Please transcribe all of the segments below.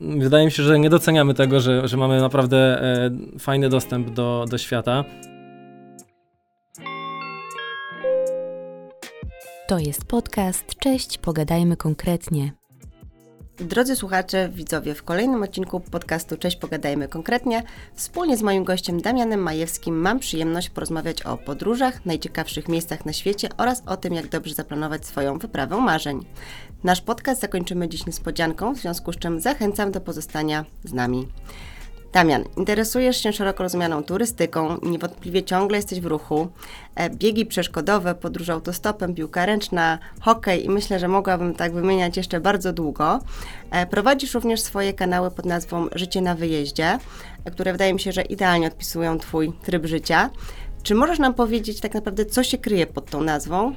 wydaje mi się, że nie doceniamy tego, że, że mamy naprawdę e, fajny dostęp do, do świata. To jest podcast. Cześć, pogadajmy konkretnie. Drodzy słuchacze, widzowie, w kolejnym odcinku podcastu Cześć Pogadajmy Konkretnie wspólnie z moim gościem Damianem Majewskim mam przyjemność porozmawiać o podróżach, najciekawszych miejscach na świecie oraz o tym, jak dobrze zaplanować swoją wyprawę marzeń. Nasz podcast zakończymy dziś niespodzianką, w związku z czym zachęcam do pozostania z nami. Damian, interesujesz się szeroko rozumianą turystyką, niewątpliwie ciągle jesteś w ruchu. E, Biegi przeszkodowe, podróż autostopem, piłka ręczna, hokej i myślę, że mogłabym tak wymieniać jeszcze bardzo długo. E, Prowadzisz również swoje kanały pod nazwą Życie na wyjeździe, e, które wydaje mi się, że idealnie odpisują Twój tryb życia. Czy możesz nam powiedzieć tak naprawdę, co się kryje pod tą nazwą?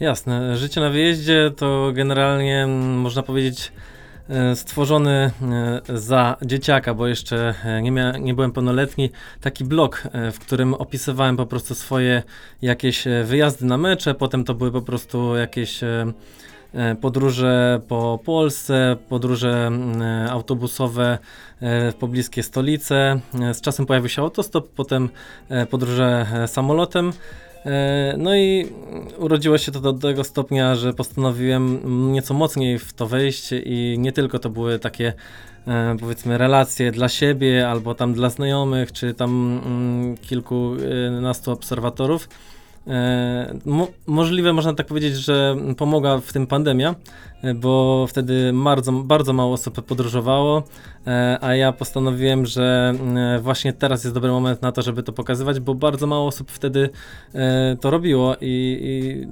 Jasne, życie na wyjeździe to generalnie mm, można powiedzieć stworzony e, za dzieciaka, bo jeszcze e, nie, mia- nie byłem pełnoletni, taki blog, e, w którym opisywałem po prostu swoje jakieś e, wyjazdy na mecze, potem to były po prostu jakieś e, e, podróże po Polsce, podróże e, autobusowe e, w pobliskie stolice. E, Z czasem pojawił się autostop, potem e, podróże e, samolotem. E, No i urodziło się to do tego stopnia, że postanowiłem nieco mocniej w to wejść i nie tylko to były takie e, powiedzmy relacje dla siebie albo tam dla znajomych, czy tam mm, kilkunastu obserwatorów. E, Mo możliwe, można tak powiedzieć, że pomogła w tym pandemia, e, bo wtedy bardzo, bardzo mało osób podróżowało, e, a ja postanowiłem, że właśnie teraz jest dobry moment na to, żeby to pokazywać, bo bardzo mało osób wtedy to robiło i, i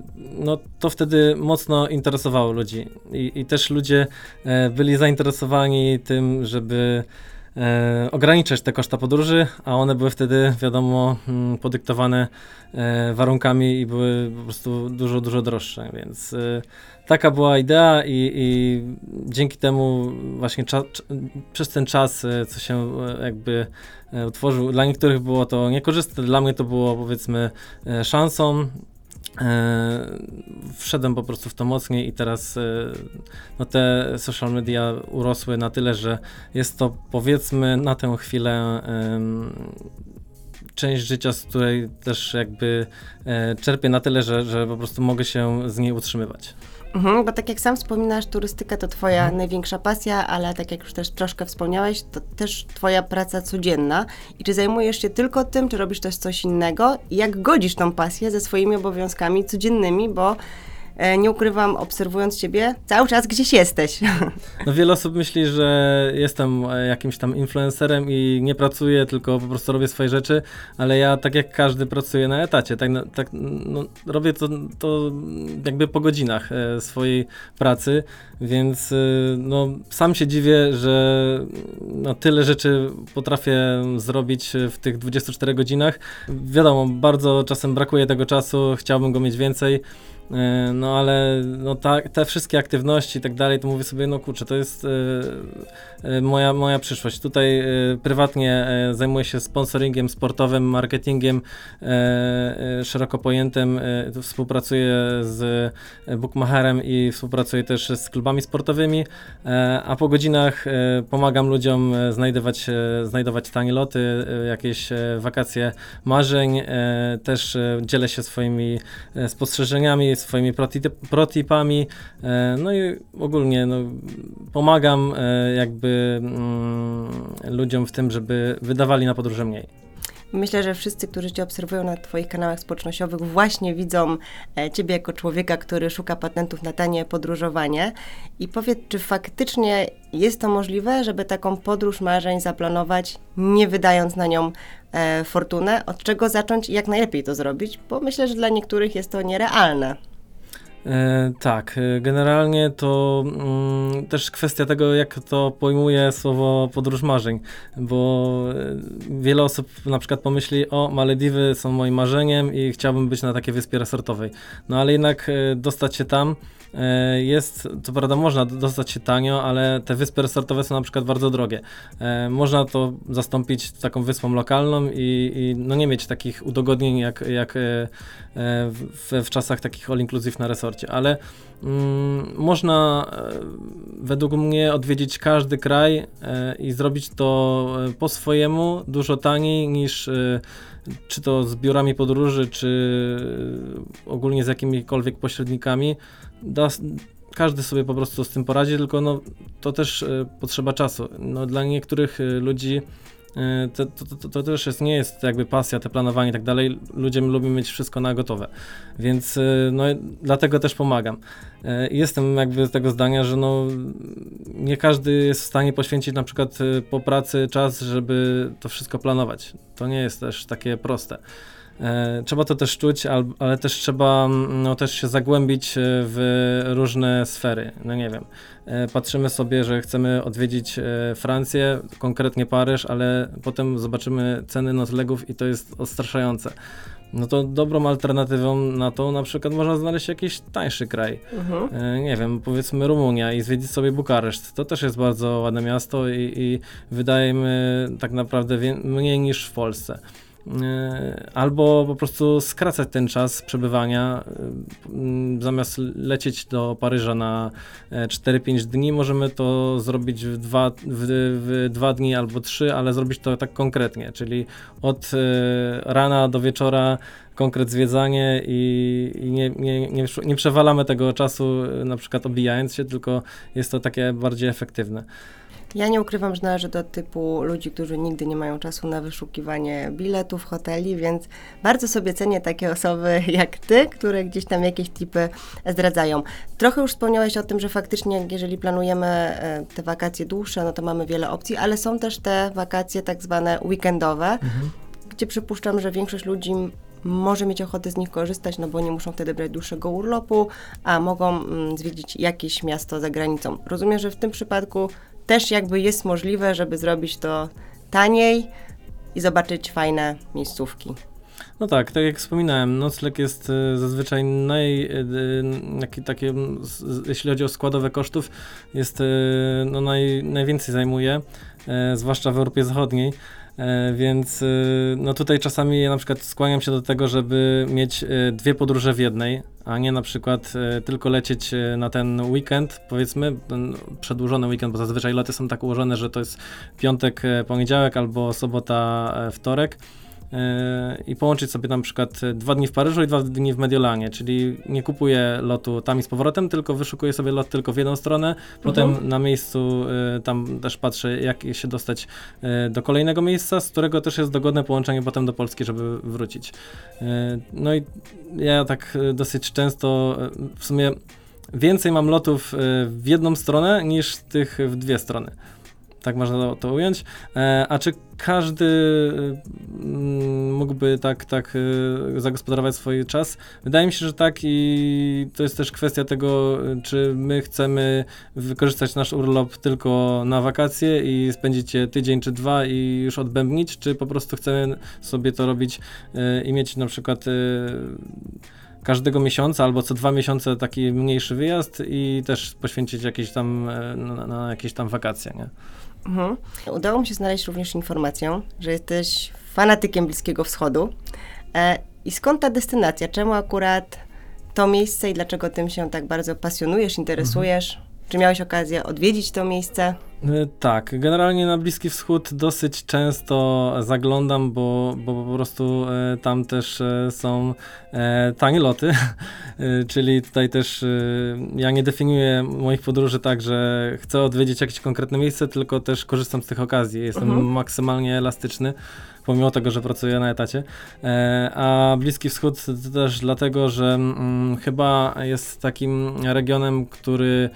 no, to wtedy mocno interesowało ludzi. I, i też ludzie byli zainteresowani tym, żeby e, ograniczać te koszta podróży, a one były wtedy, wiadomo, mm, podyktowane e, warunkami i były po prostu dużo, dużo droższe, więc e, taka była idea i, i dzięki temu właśnie cza, cz, przez ten czas, e, co się e, jakby e, utworzył, dla niektórych było to niekorzystne, dla mnie to było powiedzmy szansą. E, wszedłem po prostu w to mocniej i teraz e, no te social media urosły na tyle, że jest to powiedzmy na tę chwilę część życia, z której też jakby e, czerpię na tyle, że, że po prostu mogę się z niej utrzymywać. Mhm, bo tak jak sam wspominasz, turystyka to Twoja największa pasja, ale tak jak już też troszkę wspomniałeś, to też Twoja praca codzienna. I czy zajmujesz się tylko tym, czy robisz też coś innego? I jak godzisz tą pasję ze swoimi obowiązkami codziennymi, bo nie ukrywam, obserwując Ciebie, cały czas gdzieś jesteś. No wiele osób myśli, że jestem e, jakimś tam influencerem i nie pracuję, tylko po prostu robię swoje rzeczy, ale ja tak jak każdy pracuję na etacie, tak, tak no, robię to, to jakby po godzinach e, swojej pracy, więc e, no, sam się dziwię, że no, tyle rzeczy potrafię zrobić w tych 24 godzinach. Wiadomo, bardzo czasem brakuje tego czasu, chciałbym go mieć więcej. E, No ale no ta, te wszystkie aktywności i tak dalej, to mówię sobie, no kurczę, to jest e, e, moja, moja przyszłość. Tutaj prywatnie zajmuję się sponsoringiem sportowym, marketingiem szeroko pojętym. Współpracuję z bookmacherem i współpracuję też z klubami sportowymi, a po godzinach pomagam ludziom znajdować, znajdować tanie loty, jakieś wakacje marzeń. Też dzielę się swoimi e, swoimi protip- protipami. E, No i ogólnie no, pomagam e, jakby mm, ludziom w tym, żeby wydawali na podróże mniej. Myślę, że wszyscy, którzy Cię obserwują na Twoich kanałach społecznościowych, właśnie widzą e, Ciebie jako człowieka, który szuka patentów na tanie podróżowanie. I powiedz, czy faktycznie jest to możliwe, żeby taką podróż marzeń zaplanować, nie wydając na nią fortunę? Od czego zacząć i jak najlepiej to zrobić? Bo myślę, że dla niektórych jest to nierealne. E, tak, e, generalnie to mm, też kwestia tego, jak to pojmuje słowo podróż marzeń, bo e, wiele osób na przykład pomyśli, o Malediwy są moim marzeniem i chciałbym być na takiej wyspie resortowej. No ale jednak dostać się tam jest, co prawda można dostać się tanio, ale te wyspy resortowe są na przykład bardzo drogie. Można to zastąpić taką wyspą lokalną i, i no nie mieć takich udogodnień jak, jak w, w czasach takich all inclusive na resorcie, ale mm, można według mnie odwiedzić każdy kraj e, i zrobić to e, po swojemu, dużo taniej niż e, czy to z biurami podróży, czy e, ogólnie z jakimikolwiek pośrednikami. Da, każdy sobie po prostu z tym poradzi, tylko no, to też e, potrzeba czasu. No, dla niektórych e, ludzi e, to, to, to, to też jest, nie jest jakby pasja, te planowanie i tak dalej. Ludzie lubią mieć wszystko na gotowe, więc e, no, dlatego też pomagam. I Jestem jakby tego zdania, że no, nie każdy jest w stanie poświęcić na przykład po pracy czas, żeby to wszystko planować. To nie jest też takie proste. E, Trzeba to też czuć, al- ale też trzeba mm, no, też się zagłębić e, w różne sfery. No nie wiem. E, Patrzymy sobie, że chcemy odwiedzić Francję, konkretnie Paryż, ale potem zobaczymy ceny noclegów i to jest odstraszające. No to dobrą alternatywą na to na przykład można znaleźć jakiś tańszy kraj. Mhm. Nie wiem, powiedzmy Rumunia i zwiedzić sobie Bukareszt. To też jest bardzo ładne miasto i, i wydajemy tak naprawdę mniej niż w Polsce. E, Albo po prostu skracać ten czas przebywania. e, Zamiast lecieć do Paryża na e, 4-5 dni, możemy to zrobić w dwa, w, w dwa dni albo trzy, ale zrobić to tak konkretnie, czyli od e, rana do wieczora konkret zwiedzanie i, i nie, nie, nie, nie przewalamy tego czasu e, na przykład obijając się, tylko jest to takie bardziej efektywne. Ja nie ukrywam, że należę do typu ludzi, którzy nigdy nie mają czasu na wyszukiwanie biletów, hoteli, więc bardzo sobie cenię takie osoby jak ty, które gdzieś tam jakieś tipy zdradzają. Trochę już wspomniałeś o tym, że faktycznie jeżeli planujemy e, te wakacje dłuższe, no to mamy wiele opcji, ale są też te wakacje tak zwane weekendowe, gdzie przypuszczam, że większość ludzi może mieć ochotę z nich korzystać, no bo nie muszą wtedy brać dłuższego urlopu, a mogą mm, zwiedzić jakieś miasto za granicą. Rozumiem, że w tym przypadku też jakby jest możliwe, żeby zrobić to taniej i zobaczyć fajne miejscówki. No tak, tak jak wspominałem, nocleg jest e, zazwyczaj naj, e, m, z- jeśli chodzi o składowe kosztów, jest e, no, naj, najwięcej zajmuje, zwłaszcza w Europie Zachodniej. Więc no tutaj czasami ja na przykład skłaniam się do tego, żeby mieć dwie podróże w jednej, a nie na przykład e, tylko lecieć e, na ten weekend, powiedzmy, ten przedłużony weekend, bo zazwyczaj loty są tak ułożone, że to jest piątek, e, poniedziałek albo sobota, wtorek i połączyć sobie na przykład e, dwa dni w Paryżu i dwa dni w Mediolanie, czyli nie kupuję lotu tam i z powrotem, tylko wyszukuję sobie lot tylko w jedną stronę, potem na miejscu e, tam też patrzę, jak się dostać e, do kolejnego miejsca, z którego też jest dogodne połączenie potem do Polski, żeby wrócić. E, No i ja tak e, dosyć często e, w sumie więcej mam lotów e, w jedną stronę niż tych w dwie strony. Tak można to- ująć. E, A czy każdy mm, mógłby tak, tak e, zagospodarować swój czas? Wydaje mi się, że tak i to jest też kwestia tego, e, czy my chcemy wykorzystać nasz urlop tylko na wakacje i spędzić je tydzień czy dwa i już odbębnić, czy po prostu chcemy sobie to robić i mieć na przykład każdego miesiąca albo co dwa miesiące taki mniejszy wyjazd i też poświęcić jakieś tam na, na jakieś tam wakacje, nie? Mhm. Udało mi się znaleźć również informację, że jesteś fanatykiem Bliskiego Wschodu. E, I skąd ta destynacja? Czemu akurat to miejsce i dlaczego tym się tak bardzo pasjonujesz, interesujesz? Czy miałeś okazję odwiedzić to miejsce? E, Tak, generalnie na Bliski Wschód dosyć często zaglądam, bo, bo po prostu e, tam też e, są tanie loty, czyli tutaj też ja nie definiuję moich podróży tak, że chcę odwiedzić jakieś konkretne miejsce, tylko też korzystam z tych okazji. Jestem Mhm. maksymalnie elastyczny, pomimo tego, że pracuję na etacie. A Bliski Wschód to też dlatego, że mm, chyba jest takim regionem, który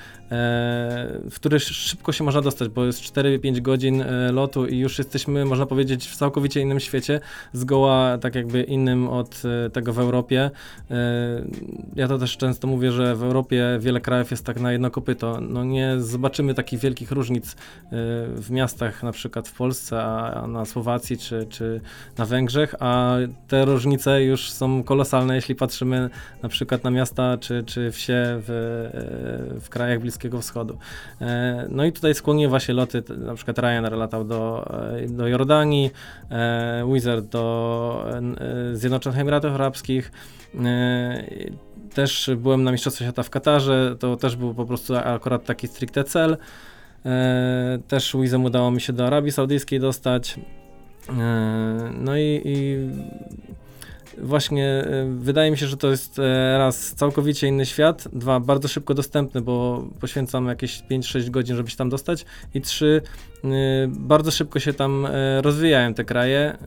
w który sz- szybko się można dostać, bo jest 4-5 godzin e, lotu i już jesteśmy, można powiedzieć, w całkowicie innym świecie, zgoła tak jakby innym od e, tego w Europie. E, Ja to też często mówię, że w Europie wiele krajów jest tak na jedno kopyto. No nie zobaczymy takich wielkich różnic w miastach, na przykład w Polsce, a na Słowacji czy, czy na Węgrzech, a te różnice już są kolosalne, jeśli patrzymy na przykład na miasta czy, czy wsie w, w krajach Bliskiego Wschodu. No i tutaj właśnie loty, na przykład Ryanair latał do, e, do Jordanii, e, Wizard do e, Zjednoczonych Emiratów Arabskich. Też byłem na Mistrzostwach Świata w Katarze, to też był po prostu akurat taki stricte cel. Też Wizem udało mi się do Arabii Saudyjskiej dostać. No i, i właśnie e, wydaje mi się, że to jest e, raz całkowicie inny świat, dwa bardzo szybko dostępny, bo poświęcam jakieś 5-6 godzin, żeby się tam dostać i trzy e, bardzo szybko się tam rozwijają te kraje,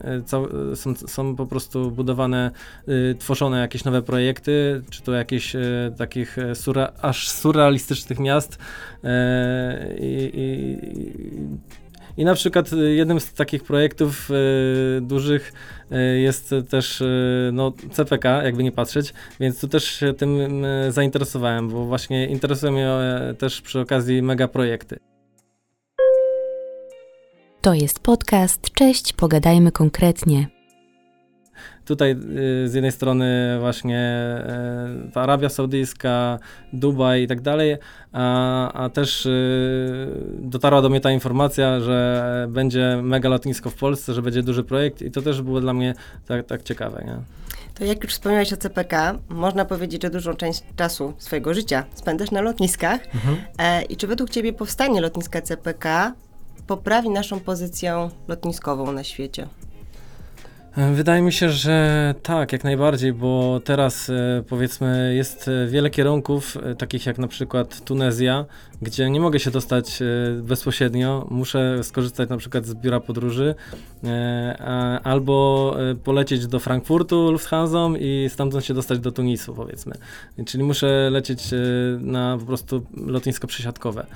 są, są po prostu budowane, tworzone jakieś nowe projekty, czy to jakieś takich sura, aż surrealistycznych miast i, i, i na przykład y, jednym z takich projektów y, dużych y, jest też no, CPK, jakby nie patrzeć, więc tu też się tym zainteresowałem, bo właśnie interesują mnie e, też przy okazji mega projekty. To jest podcast Cześć, pogadajmy konkretnie. Tutaj y, z jednej strony właśnie ta Arabia Saudyjska, Dubaj i tak dalej, a, a też y, dotarła do mnie ta informacja, że będzie mega lotnisko w Polsce, że będzie duży projekt i to też było dla mnie tak, tak ciekawe. Nie? To jak już wspomniałeś o CPK, można powiedzieć, że dużą część czasu swojego życia spędzasz na lotniskach. E, I czy według Ciebie powstanie lotniska CPK poprawi naszą pozycję lotniskową na świecie? Wydaje mi się, że tak, jak najbardziej, bo teraz e, powiedzmy jest e, wiele kierunków, e, takich jak na przykład Tunezja, gdzie nie mogę się dostać e, bezpośrednio, muszę skorzystać na przykład z biura podróży e, albo e, polecieć do Frankfurtu Lufthansa i stamtąd się dostać do Tunisu powiedzmy. Czyli muszę lecieć e, na po prostu lotnisko przesiadkowe.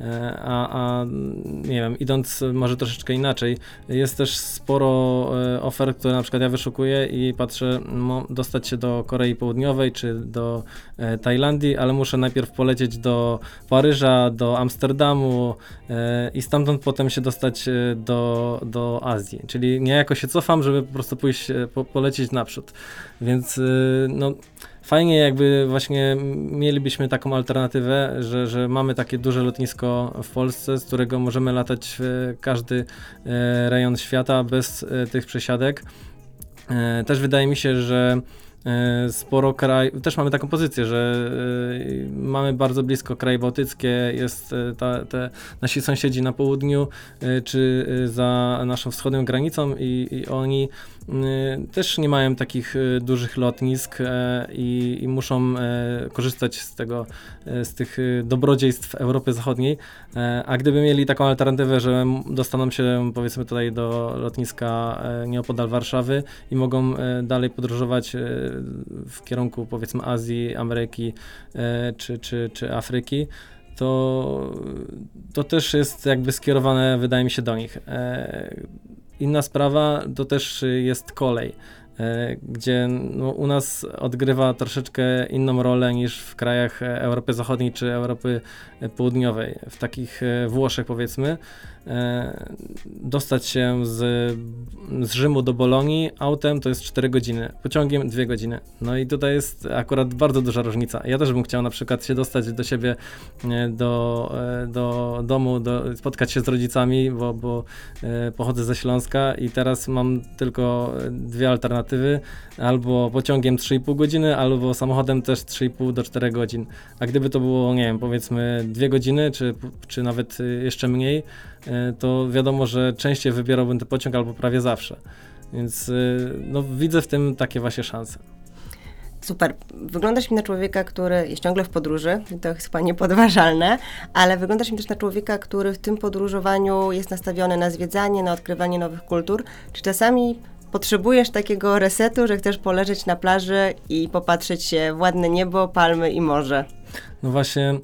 E, A, a nie wiem, idąc może troszeczkę inaczej, jest też sporo e, ofert, które na przykład ja wyszukuję i patrzę, mo, dostać się do Korei Południowej czy do e, Tajlandii, ale muszę najpierw polecieć do Paryża, do Amsterdamu e, i stamtąd potem się dostać e, do, do Azji. Czyli niejako się cofam, żeby po prostu pójść, e, po, polecieć naprzód. Więc e, no fajnie jakby właśnie mielibyśmy taką alternatywę, że, że mamy takie duże lotnisko w Polsce, z którego możemy latać w każdy e, rejon świata bez e, tych przesiadek. E, Też wydaje mi się, że sporo kraj, też mamy taką pozycję, że e, mamy bardzo blisko kraje bałtyckie, jest e, ta, te nasi sąsiedzi na południu, e, czy e, za naszą wschodnią granicą i, i oni też nie mają takich dużych lotnisk e, i, i muszą e, korzystać z tego, e, z tych dobrodziejstw Europy Zachodniej. E, A gdyby mieli taką alternatywę, że dostaną się powiedzmy tutaj do lotniska e, nieopodal Warszawy i mogą e, dalej podróżować e, w kierunku powiedzmy Azji, Ameryki e, czy, czy, czy Afryki, to, to też jest jakby skierowane, wydaje mi się, do nich. E, Inna sprawa to też jest kolej, e, gdzie no, u nas odgrywa troszeczkę inną rolę niż w krajach Europy Zachodniej czy Europy Południowej. W takich Włoszech powiedzmy, dostać się z, z Rzymu do Bolonii autem to jest 4 godziny, pociągiem 2 godziny. No i tutaj jest akurat bardzo duża różnica. Ja też bym chciał na przykład się dostać do siebie, e, do, e, do domu, do, spotkać się z rodzicami, bo, bo e, pochodzę ze Śląska i teraz mam tylko e, dwie alternatywy, albo pociągiem 3,5 godziny, albo samochodem też 3,5 do 4 godzin. A gdyby to było, nie wiem, powiedzmy 2 godziny, czy, czy nawet e, jeszcze mniej, e, to wiadomo, że częściej wybierałbym ten pociąg albo prawie zawsze. Więc e, no, widzę w tym takie właśnie szanse. Super. Wyglądasz mi na człowieka, który jest ciągle w podróży, to jest chyba niepodważalne, ale wyglądasz mi też na człowieka, który w tym podróżowaniu jest nastawiony na zwiedzanie, na odkrywanie nowych kultur. Czy czasami potrzebujesz takiego resetu, że chcesz poleżeć na plaży i popatrzeć się w ładne niebo, palmy i morze? No właśnie,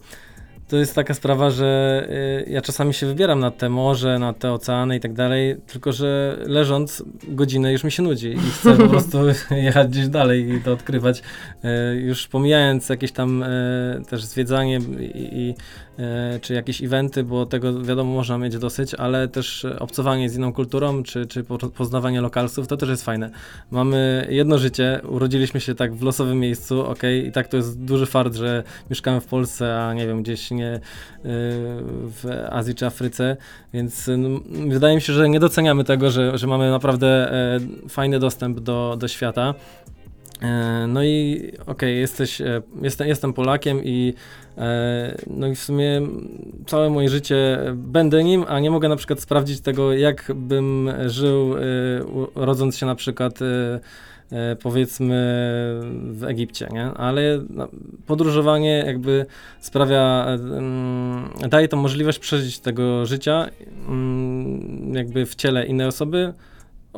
to jest taka sprawa, że y, ja czasami się wybieram na te morze, na te oceany i tak dalej, tylko że leżąc godzinę już mi się nudzi i chcę po prostu jechać gdzieś dalej i to odkrywać. Y, już pomijając jakieś tam y, też zwiedzanie i, i czy jakieś eventy, bo tego wiadomo można mieć dosyć, ale też obcowanie z inną kulturą, czy, czy po- poznawanie lokalsów, to też jest fajne. Mamy jedno życie, urodziliśmy się tak w losowym miejscu, ok, i tak to jest duży fart, że mieszkamy w Polsce, a nie wiem, gdzieś nie y, w Azji czy Afryce, więc wydaje mi się, że nie doceniamy tego, że, że mamy naprawdę e, fajny dostęp do, do świata. E, No i okej, jesteś, e, jestem, jestem Polakiem i e, no i w sumie całe moje życie będę nim, a nie mogę na przykład sprawdzić tego, jak bym żył, rodząc się na przykład powiedzmy w Egipcie, nie? Ale no, podróżowanie jakby sprawia, mm, daje to możliwość przeżyć tego życia mm, jakby w ciele innej osoby,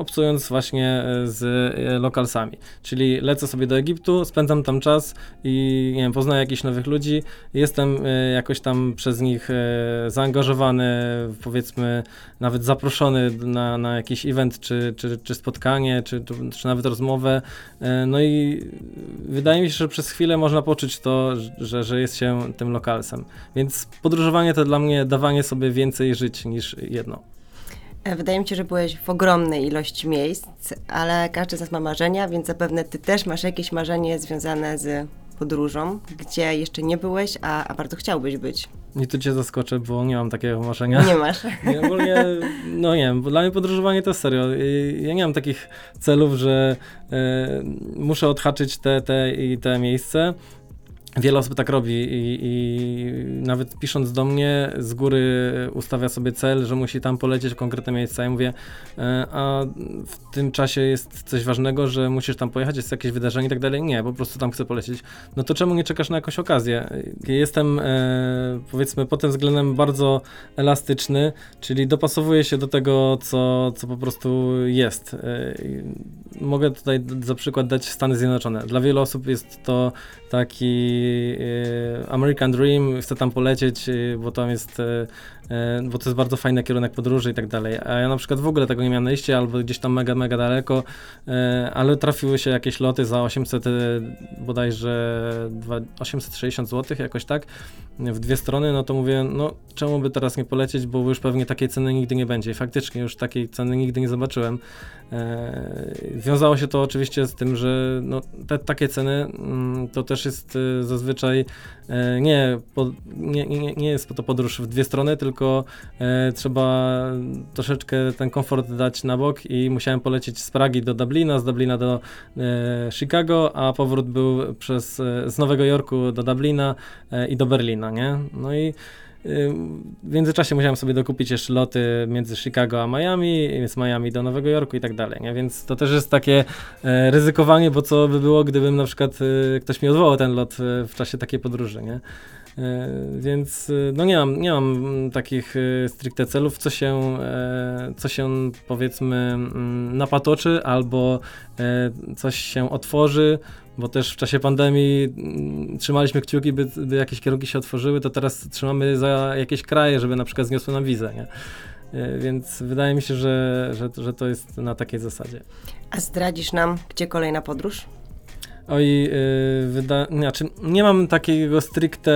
obcując właśnie e, z e, lokalsami. Czyli lecę sobie do Egiptu, spędzam tam czas i nie wiem, poznaję jakichś nowych ludzi, jestem e, jakoś tam przez nich zaangażowany, powiedzmy nawet zaproszony na, na jakiś event, czy, czy, czy spotkanie, czy, czy, nawet rozmowę. No i wydaje mi się, że przez chwilę można poczuć to, że, że jest się tym lokalsem. Więc podróżowanie to dla mnie dawanie sobie więcej żyć niż jedno. E, Wydaje mi się, że byłeś w ogromnej ilości miejsc, ale każdy z nas ma marzenia, więc zapewne ty też masz jakieś marzenie związane z podróżą, gdzie jeszcze nie byłeś, a, a bardzo chciałbyś być. I tu cię zaskoczę, bo nie mam takiego marzenia. Nie masz. Nie, ogólnie, no nie wiem, bo dla mnie podróżowanie to serio. Ja nie mam takich celów, że e, muszę odhaczyć te, te i te miejsce. Wiele osób tak robi i, i nawet pisząc do mnie z góry ustawia sobie cel, że musi tam polecieć w konkretne miejsca. Ja mówię, e, a w tym czasie jest coś ważnego, że musisz tam pojechać, jest jakieś wydarzenie i tak dalej. Nie, po prostu tam chcę polecieć. No to czemu nie czekasz na jakąś okazję? Jestem e, powiedzmy pod tym względem bardzo elastyczny, czyli dopasowuję się do tego, co, co po prostu jest. E, Mogę tutaj za przykład dać Stany Zjednoczone. Dla wielu osób jest to taki e, American Dream, chcę tam polecieć, e, bo tam jest, e, bo to jest bardzo fajny kierunek podróży i tak dalej. A ja na przykład w ogóle tego nie miałem na liście, albo gdzieś tam mega, mega daleko, ale trafiły się jakieś loty za 800 e, bodajże dwa- 860 zł, jakoś tak, w dwie strony, no to mówię, no czemu by teraz nie polecieć, bo już pewnie takiej ceny nigdy nie będzie. I faktycznie już takiej ceny nigdy nie zobaczyłem. Wiązało się to oczywiście z tym, że no, te takie ceny mm, to też jest zazwyczaj e, nie, po, nie, nie, nie jest to podróż w dwie strony, tylko e, trzeba troszeczkę ten komfort dać na bok i musiałem polecieć z Pragi do Dublina, z Dublina do e, Chicago, a powrót był przez, z Nowego Jorku do Dublina i do Berlina, nie? No i w międzyczasie musiałem sobie dokupić jeszcze loty między Chicago a Miami, z Miami do Nowego Jorku i tak dalej, nie? Więc to też jest takie e, ryzykowanie, bo co by było, gdybym na przykład e, ktoś mi odwołał ten lot e, w czasie takiej podróży, nie? Więc no nie mam, nie mam takich stricte celów, co się, co się powiedzmy mm, napatoczy albo coś się otworzy, bo też w czasie pandemii mm, trzymaliśmy kciuki, by, by jakieś kierunki się otworzyły, to teraz trzymamy za jakieś kraje, żeby na przykład zniosły nam wizę, nie? E, Więc wydaje mi się, że, że, że to jest na takiej zasadzie. A zdradzisz nam, gdzie kolejna podróż? Oj, yy, wyda... znaczy, nie mam takiego stricte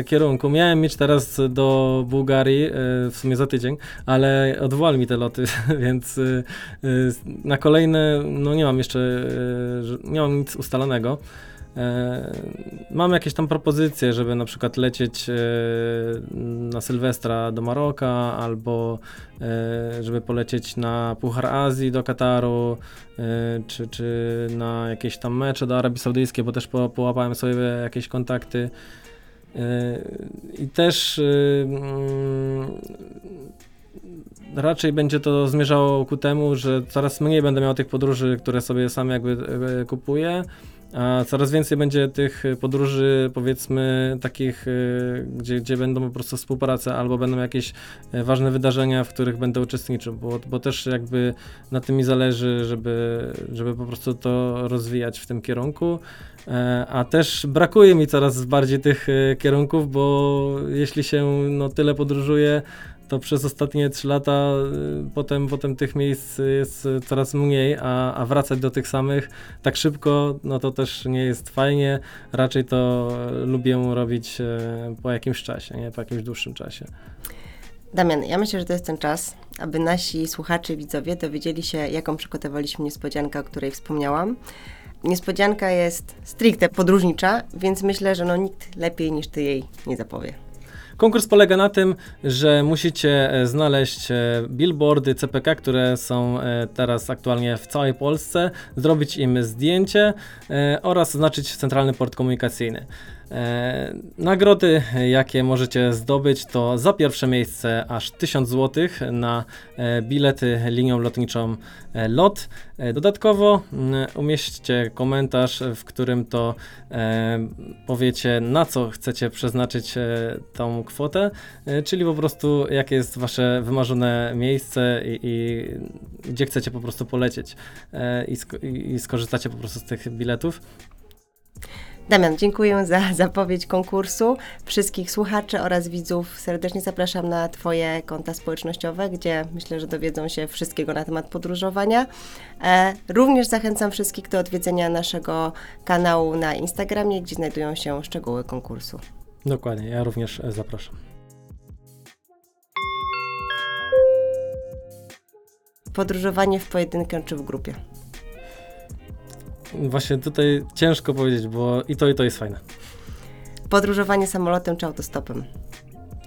y, kierunku. Miałem mieć teraz do Bułgarii, y, w sumie za tydzień, ale odwołali mi te loty, więc y, y, na kolejne, no nie mam jeszcze, y, nie mam nic ustalonego. E, Mam jakieś tam propozycje, żeby na przykład lecieć e, na Sylwestra do Maroka, albo e, żeby polecieć na Puchar Azji do Kataru, czy, czy na jakieś tam mecze do Arabii Saudyjskiej, bo też po, połapałem sobie jakieś kontakty. I też mm, raczej będzie to zmierzało ku temu, że coraz mniej będę miał tych podróży, które sobie sam jakby kupuję, a coraz więcej będzie tych e, podróży, powiedzmy, takich, e, gdzie, gdzie będą po prostu współprace albo będą jakieś e, ważne wydarzenia, w których będę uczestniczył, bo, bo też jakby na tym mi zależy, żeby, żeby po prostu to rozwijać w tym kierunku. E, A też brakuje mi coraz bardziej tych kierunków, bo jeśli się no, tyle podróżuje, to przez ostatnie 3 lata y, potem, potem tych miejsc jest coraz mniej, a, a wracać do tych samych tak szybko, no to też nie jest fajnie. Raczej to e, lubię robić e, po jakimś czasie, nie? po jakimś dłuższym czasie. Damian, ja myślę, że to jest ten czas, aby nasi słuchacze, widzowie dowiedzieli się, jaką przygotowaliśmy niespodziankę, o której wspomniałam. Niespodzianka jest stricte podróżnicza, więc myślę, że no nikt lepiej niż ty jej nie zapowie. Konkurs polega na tym, że musicie e, znaleźć e, billboardy CPK, które są e, teraz aktualnie w całej Polsce, zrobić im zdjęcie oraz zaznaczyć centralny port komunikacyjny. E, Nagrody, jakie możecie zdobyć, to za pierwsze miejsce aż 1000 zł na e, bilety linią lotniczą e, LOT. Dodatkowo mm, umieśćcie komentarz, w którym to powiecie, na co chcecie przeznaczyć tą kwotę, czyli po prostu jakie jest wasze wymarzone miejsce i, i gdzie chcecie po prostu polecieć i i skorzystacie po prostu z tych biletów. Damian, dziękuję za zapowiedź konkursu. Wszystkich słuchaczy oraz widzów serdecznie zapraszam na Twoje konta społecznościowe, gdzie myślę, że dowiedzą się wszystkiego na temat podróżowania. E, również zachęcam wszystkich do odwiedzenia naszego kanału na Instagramie, gdzie znajdują się szczegóły konkursu. Dokładnie, ja również zapraszam. Podróżowanie w pojedynkę czy w grupie? Właśnie tutaj ciężko powiedzieć, bo i to, i to jest fajne. Podróżowanie samolotem czy autostopem?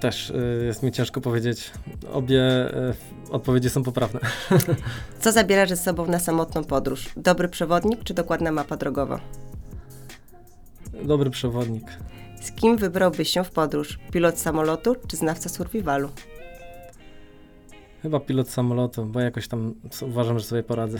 Też y, jest mi ciężko powiedzieć. Obie y, odpowiedzi są poprawne. Co zabierasz ze sobą na samotną podróż? Dobry przewodnik czy dokładna mapa drogowa? Dobry przewodnik. Z kim wybrałbyś się w podróż? Pilot samolotu czy znawca survivalu? Chyba pilot samolotu, bo jakoś tam uważam, że sobie poradzę.